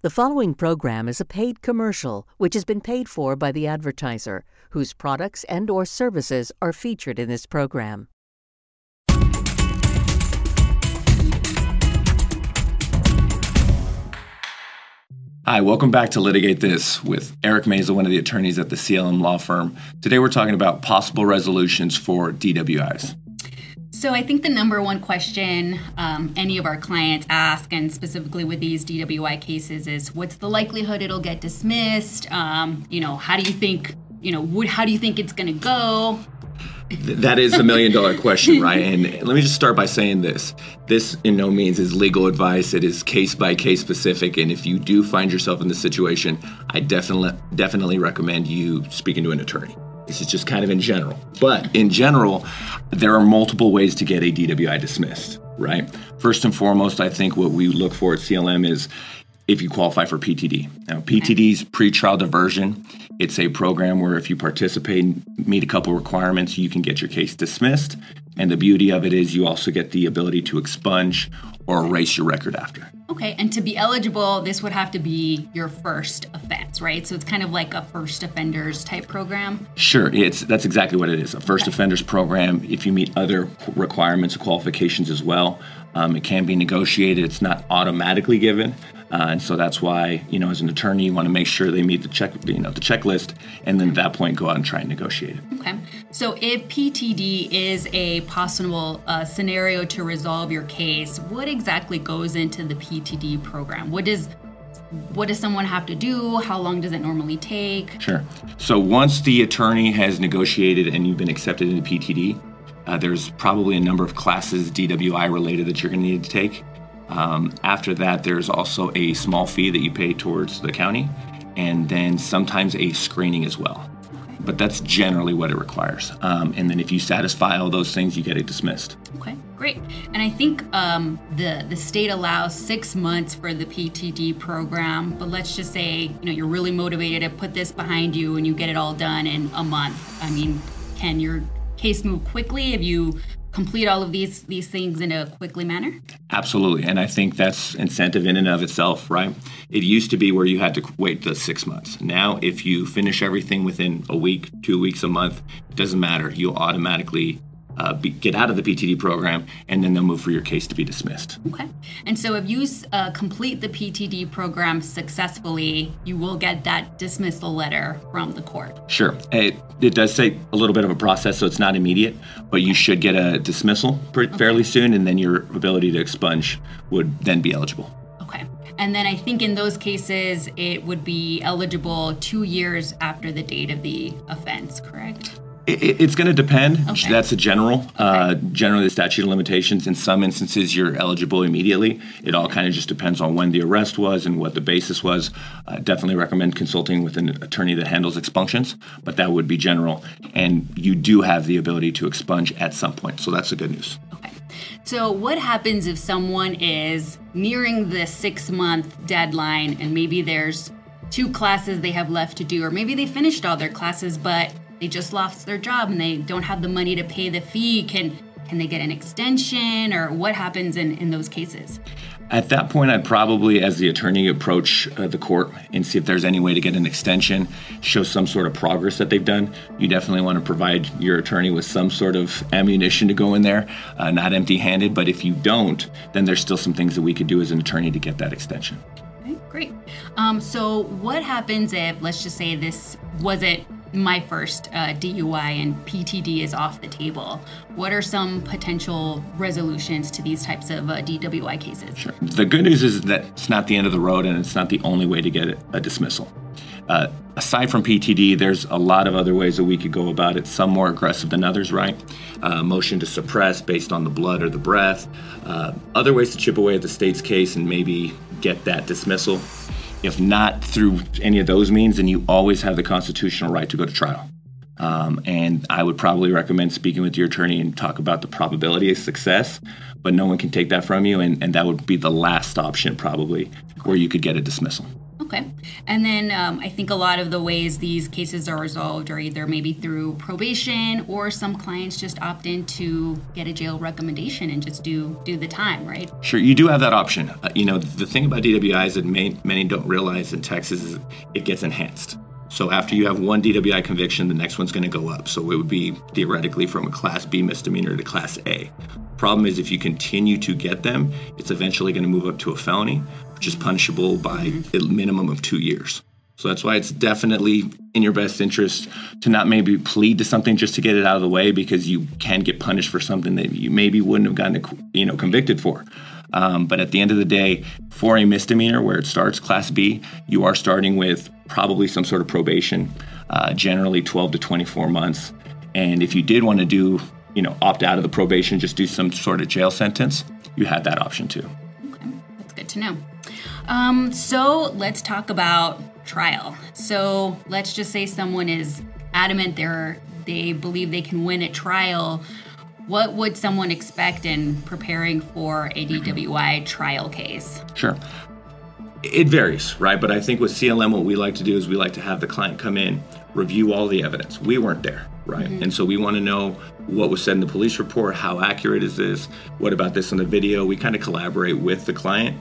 The following program is a paid commercial which has been paid for by the advertiser, whose products and or services are featured in this program. Hi, welcome back to Litigate This with Eric Meza, one of the attorneys at the CLM law firm. Today we're talking about possible resolutions for DWIs. So, I think the number one question um, any of our clients ask, and specifically with these DWI cases, is what's the likelihood it'll get dismissed? Um, you know, how do you think, you know, how do you think it's going to go? That is a million dollar question, right? And let me just start by saying this. This in no means is legal advice. It is case by case specific. And if you do find yourself in this situation, I definitely definitely recommend you speaking to an attorney. This is just kind of in general. But in general, there are multiple ways to get a DWI dismissed, right? First and foremost, I think what we look for at CLM is if you qualify for PTD. Now, PTD's pretrial diversion. It's a program where if you participate and meet a couple requirements, you can get your case dismissed. And the beauty of it is you also get the ability to expunge or erase your record after. Okay, and to be eligible, this would have to be your first offense, right? So it's kind of like a first offenders type program. Sure, it's that's exactly what it is. A first okay. offenders program. If you meet other requirements and qualifications as well, um, it can be negotiated. It's not automatically given, uh, and so that's why, you know, as an attorney, you want to make sure they meet the check, you know, the checklist, and then at that point, go out and try and negotiate it. Okay. So if PTD is a possible uh, scenario to resolve your case, what exactly goes into the PTD program? What does what does someone have to do? How long does it normally take? Sure. So once the attorney has negotiated and you've been accepted into PTD, uh, there's probably a number of classes DWI related that you're going to need to take. Um, after that, there's also a small fee that you pay towards the county, and then sometimes a screening as well. But that's generally what it requires. Um, and then if you satisfy all those things, you get it dismissed. Okay, great. And I think um, the the state allows six months for the PTD program. But let's just say you know you're really motivated to put this behind you, and you get it all done in a month. I mean, can your case move quickly? Have you complete all of these these things in a quickly manner? Absolutely, and I think that's incentive in and of itself, right? It used to be where you had to wait the six months. Now, if you finish everything within a week, two weeks, a month, it doesn't matter. You'll automatically uh, be, get out of the PTD program, and then they'll move for your case to be dismissed. Okay. And so if you uh, complete the PTD program successfully, you will get that dismissal letter from the court. Sure. It, it does take a little bit of a process, so it's not immediate, but you should get a dismissal okay. fairly soon, and then your ability to expunge would then be eligible. Okay. And then I think in those cases, it would be eligible two years after the date of the offense, correct? It, it's going to depend. Okay. That's a general. Uh, generally, the statute of limitations. In some instances, you're eligible immediately. It all kind of just depends on when the arrest was and what the basis was. Uh, definitely recommend consulting with an attorney that handles expunctions, but that would be general. And you do have the ability to expunge at some point. So that's the good news. Okay. So, what happens if someone is nearing the six month deadline and maybe there's two classes they have left to do, or maybe they finished all their classes, but they just lost their job and they don't have the money to pay the fee. Can can they get an extension or what happens in, in those cases? At that point i'd probably as the attorney approach uh, the court and see if there's any way to get an extension show some sort of progress that they've done. You definitely want to provide your attorney with some sort of ammunition to go in there uh, not empty handed but if you don't then there's still some things that we could do as an attorney to get that extension. Okay great. Um, so what happens if let's just say this wasn't my first uh, DUI and PTD is off the table. What are some potential resolutions to these types of uh, DWI cases? Sure. The good news is that it's not the end of the road and it's not the only way to get a dismissal. Uh, aside from PTD, there's a lot of other ways that we could go about it, some more aggressive than others, right? Uh, motion to suppress based on the blood or the breath, uh, other ways to chip away at the state's case and maybe get that dismissal. If not through any of those means, then you always have the constitutional right to go to trial. Um, and I would probably recommend speaking with your attorney and talk about the probability of success, but no one can take that from you, and, and that would be the last option probably where you could get a dismissal. Okay. And then um, I think a lot of the ways these cases are resolved are either maybe through probation or some clients just opt in to get a jail recommendation and just do do the time, right? Sure, you do have that option. Uh, you know, the thing about DWI is that may, many don't realize in Texas is it gets enhanced. So after you have one DWI conviction, the next one's going to go up. So it would be theoretically from a Class B misdemeanor to Class A. Problem is, if you continue to get them, it's eventually going to move up to a felony, which is punishable by a minimum of two years. So that's why it's definitely in your best interest to not maybe plead to something just to get it out of the way because you can get punished for something that you maybe wouldn't have gotten you know convicted for. Um, but at the end of the day, for a misdemeanor where it starts Class B, you are starting with probably some sort of probation, uh, generally 12 to 24 months. And if you did want to do, you know, opt out of the probation, just do some sort of jail sentence, you had that option too. Okay, that's good to know. Um, so let's talk about trial. So let's just say someone is adamant they're they believe they can win at trial. What would someone expect in preparing for a DWI trial case? Sure. It varies, right? But I think with CLM, what we like to do is we like to have the client come in, review all the evidence. We weren't there, right? Mm-hmm. And so we want to know what was said in the police report, how accurate is this, what about this in the video? We kind of collaborate with the client.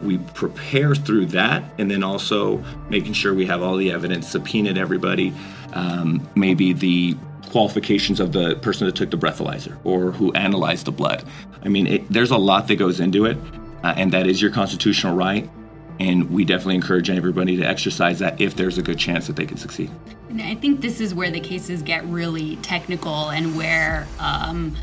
We prepare through that, and then also making sure we have all the evidence, subpoenaed everybody, um, maybe the qualifications of the person that took the breathalyzer or who analyzed the blood. I mean, it, there's a lot that goes into it, uh, and that is your constitutional right. And we definitely encourage everybody to exercise that if there's a good chance that they can succeed. And I think this is where the cases get really technical and where um,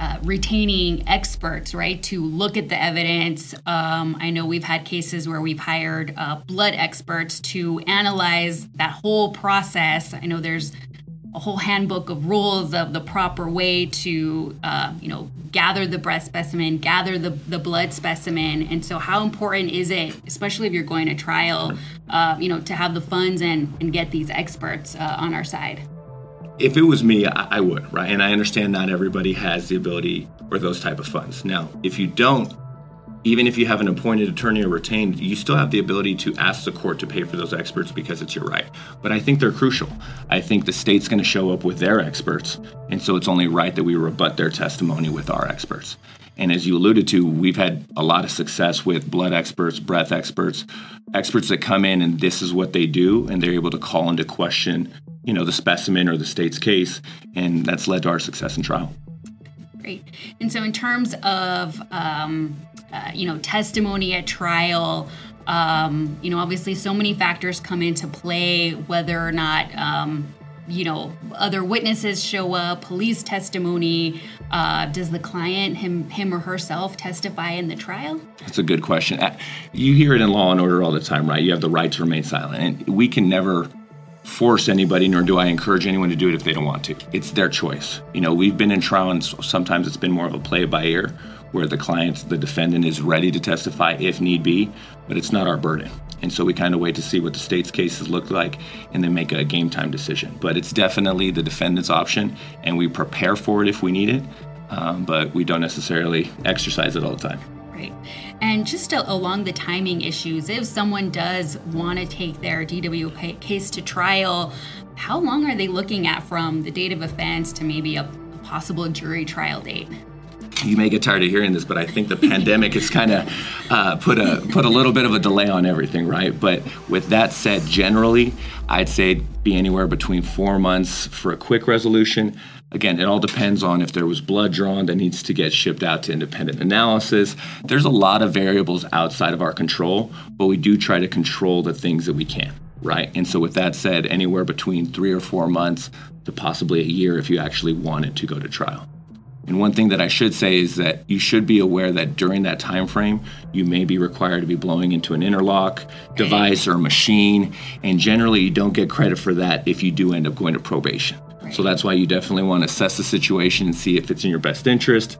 uh, retaining experts, right, to look at the evidence. Um, I know we've had cases where we've hired uh, blood experts to analyze that whole process. I know there's a whole handbook of rules of the proper way to, uh, you know, gather the breath specimen, gather the, the blood specimen. And so, how important is it, especially if you're going to trial, uh, you know, to have the funds and, and get these experts uh, on our side? If it was me, I, I would, right? And I understand not everybody has the ability or those type of funds. Now, if you don't, even if you have an appointed attorney or retained, you still have the ability to ask the court to pay for those experts because it's your right. But I think they're crucial. I think the state's going to show up with their experts, and so it's only right that we rebut their testimony with our experts. And as you alluded to, we've had a lot of success with blood experts, breath experts, experts that come in and this is what they do, and they're able to call into question, you know, the specimen or the state's case, and that's led to our success in trial. Great. And so, in terms of um, uh, you know testimony at trial, um, you know, obviously, so many factors come into play, whether or not. Um, you know, other witnesses show up, police testimony. Uh, does the client, him, him or herself, testify in the trial? That's a good question. Uh, you hear it in Law and Order all the time, right? You have the right to remain silent, and we can never force anybody, nor do I encourage anyone to do it if they don't want to. It's their choice. You know, we've been in trial, and sometimes it's been more of a play by ear, where the client, the defendant, is ready to testify if need be, but it's not our burden. And so we kind of wait to see what the state's cases look like and then make a game time decision. But it's definitely the defendant's option, and we prepare for it if we need it, um, but we don't necessarily exercise it all the time. Right. And just along the timing issues, if someone does want to take their DW case to trial, how long are they looking at from the date of offense to maybe a, a possible jury trial date? you may get tired of hearing this, but I think the pandemic has kind of uh, put a put a little bit of a delay on everything, right? But with that said, generally, I'd say be anywhere between four months for a quick resolution Again, it all depends on if there was blood drawn that needs to get shipped out to independent analysis. There's a lot of variables outside of our control, but we do try to control the things that we can, right? And so, with that said, anywhere between three or four months to possibly a year if you actually wanted to go to trial. And one thing that I should say is that you should be aware that during that time frame, you may be required to be blowing into an interlock device or machine, and generally you don't get credit for that if you do end up going to probation. So that's why you definitely want to assess the situation and see if it's in your best interest.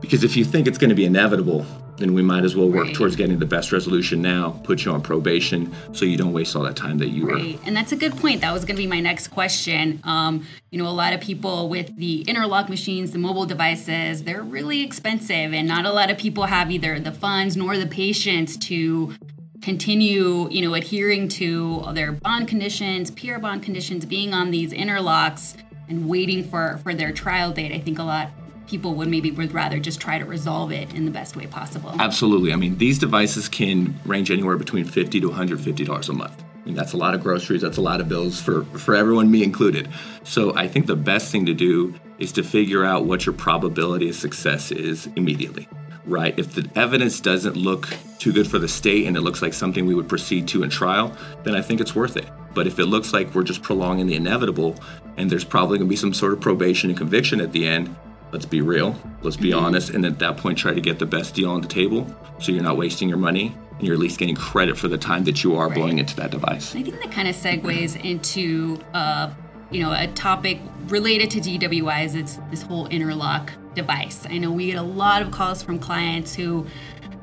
Because if you think it's going to be inevitable, then we might as well work right. towards getting the best resolution now, put you on probation so you don't waste all that time that you right. were. And that's a good point. That was going to be my next question. Um, you know, a lot of people with the interlock machines, the mobile devices, they're really expensive, and not a lot of people have either the funds nor the patience to continue, you know, adhering to their bond conditions, PR bond conditions, being on these interlocks and waiting for for their trial date. I think a lot people would maybe would rather just try to resolve it in the best way possible. Absolutely. I mean, these devices can range anywhere between 50 to 150 dollars a month. I mean, that's a lot of groceries, that's a lot of bills for for everyone me included. So, I think the best thing to do is to figure out what your probability of success is immediately. Right? If the evidence doesn't look too good for the state and it looks like something we would proceed to in trial, then I think it's worth it. But if it looks like we're just prolonging the inevitable and there's probably going to be some sort of probation and conviction at the end, let's be real, let's be mm-hmm. honest, and at that point try to get the best deal on the table so you're not wasting your money and you're at least getting credit for the time that you are right. blowing into that device. I think that kind of segues into uh, you know a topic related to DWIs. It's this whole interlock device. I know we get a lot of calls from clients who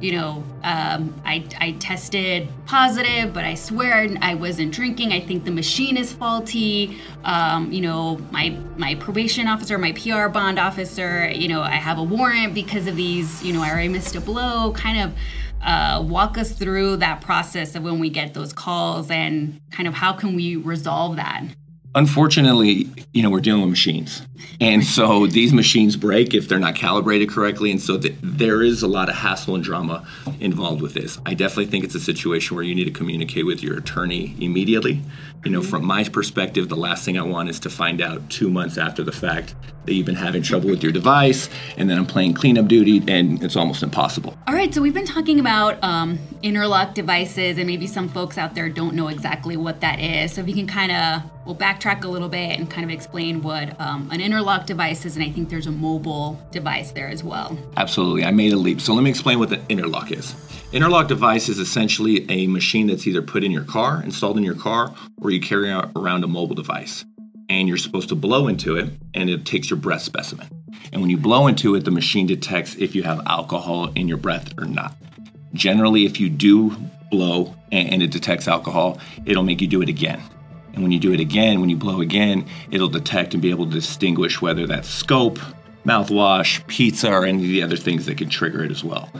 you know, um, I, I tested positive, but I swear I wasn't drinking. I think the machine is faulty. Um, you know, my my probation officer, my PR bond officer, you know, I have a warrant because of these. You know, I already missed a blow. Kind of uh, walk us through that process of when we get those calls and kind of how can we resolve that unfortunately, you know, we're dealing with machines. And so these machines break if they're not calibrated correctly. And so th- there is a lot of hassle and drama involved with this. I definitely think it's a situation where you need to communicate with your attorney immediately. You know, from my perspective, the last thing I want is to find out two months after the fact that you've been having trouble with your device, and then I'm playing cleanup duty, and it's almost impossible. All right, so we've been talking about um, interlock devices, and maybe some folks out there don't know exactly what that is. So if you can kind of, we'll backtrack a little bit and kind of explain what um, an interlock device is, and I think there's a mobile device there as well. Absolutely, I made a leap. So let me explain what the interlock is. Interlock device is essentially a machine that's either put in your car, installed in your car, or you carry around a mobile device. And you're supposed to blow into it, and it takes your breath specimen. And when you blow into it, the machine detects if you have alcohol in your breath or not. Generally, if you do blow and it detects alcohol, it'll make you do it again. And when you do it again, when you blow again, it'll detect and be able to distinguish whether that's scope, mouthwash, pizza, or any of the other things that can trigger it as well.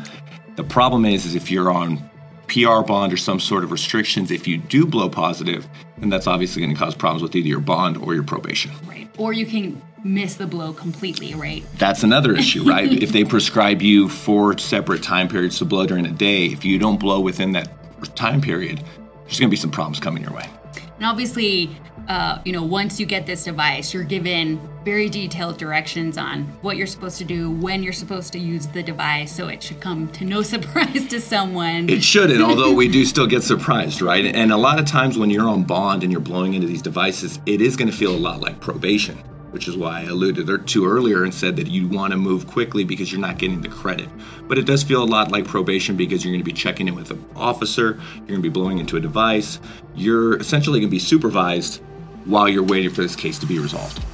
The problem is, is if you're on PR bond or some sort of restrictions, if you do blow positive, then that's obviously going to cause problems with either your bond or your probation. Right. Or you can miss the blow completely, right? That's another issue, right? if they prescribe you four separate time periods to blow during a day, if you don't blow within that time period, there's going to be some problems coming your way. And obviously, uh, you know, once you get this device, you're given very detailed directions on what you're supposed to do, when you're supposed to use the device. So it should come to no surprise to someone. It shouldn't, although we do still get surprised, right? And a lot of times when you're on bond and you're blowing into these devices, it is going to feel a lot like probation which is why I alluded er, to earlier and said that you want to move quickly because you're not getting the credit. But it does feel a lot like probation because you're going to be checking in with an officer, you're going to be blowing into a device, you're essentially going to be supervised while you're waiting for this case to be resolved.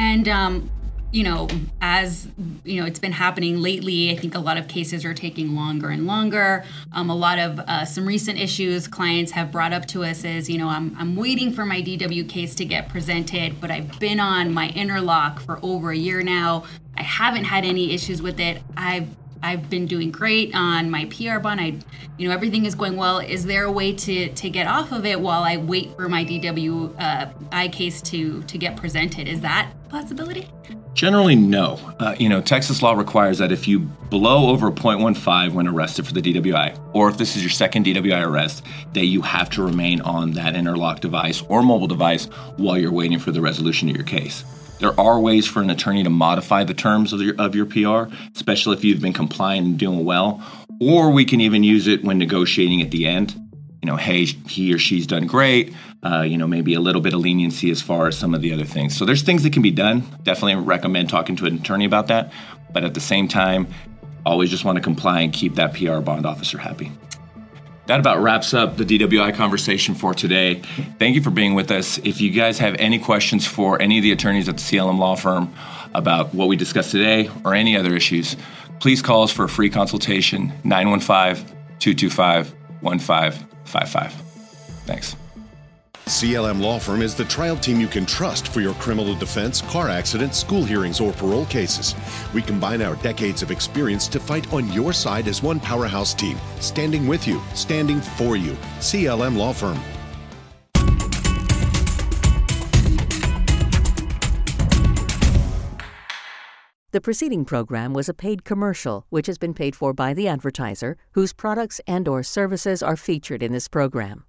And um, you know, as you know, it's been happening lately. I think a lot of cases are taking longer and longer. Um, a lot of uh, some recent issues clients have brought up to us is, you know, I'm I'm waiting for my DW case to get presented, but I've been on my interlock for over a year now. I haven't had any issues with it. I've I've been doing great on my PR bond. I, you know, everything is going well. Is there a way to to get off of it while I wait for my DW uh, case to to get presented? Is that a possibility? Generally, no. Uh, you know, Texas law requires that if you blow over 0.15 when arrested for the DWI, or if this is your second DWI arrest, that you have to remain on that interlock device or mobile device while you're waiting for the resolution of your case. There are ways for an attorney to modify the terms of your, of your PR, especially if you've been compliant and doing well. Or we can even use it when negotiating at the end. You know, hey, he or she's done great. Uh, you know, maybe a little bit of leniency as far as some of the other things. So there's things that can be done. Definitely recommend talking to an attorney about that. But at the same time, always just want to comply and keep that PR bond officer happy that about wraps up the DWI conversation for today. Thank you for being with us. If you guys have any questions for any of the attorneys at the CLM Law Firm about what we discussed today or any other issues, please call us for a free consultation 915 225 1555. Thanks. CLM Law Firm is the trial team you can trust for your criminal defense, car accident, school hearings, or parole cases. We combine our decades of experience to fight on your side as one powerhouse team, standing with you, standing for you. CLM Law Firm. The preceding program was a paid commercial which has been paid for by the advertiser whose products and or services are featured in this program.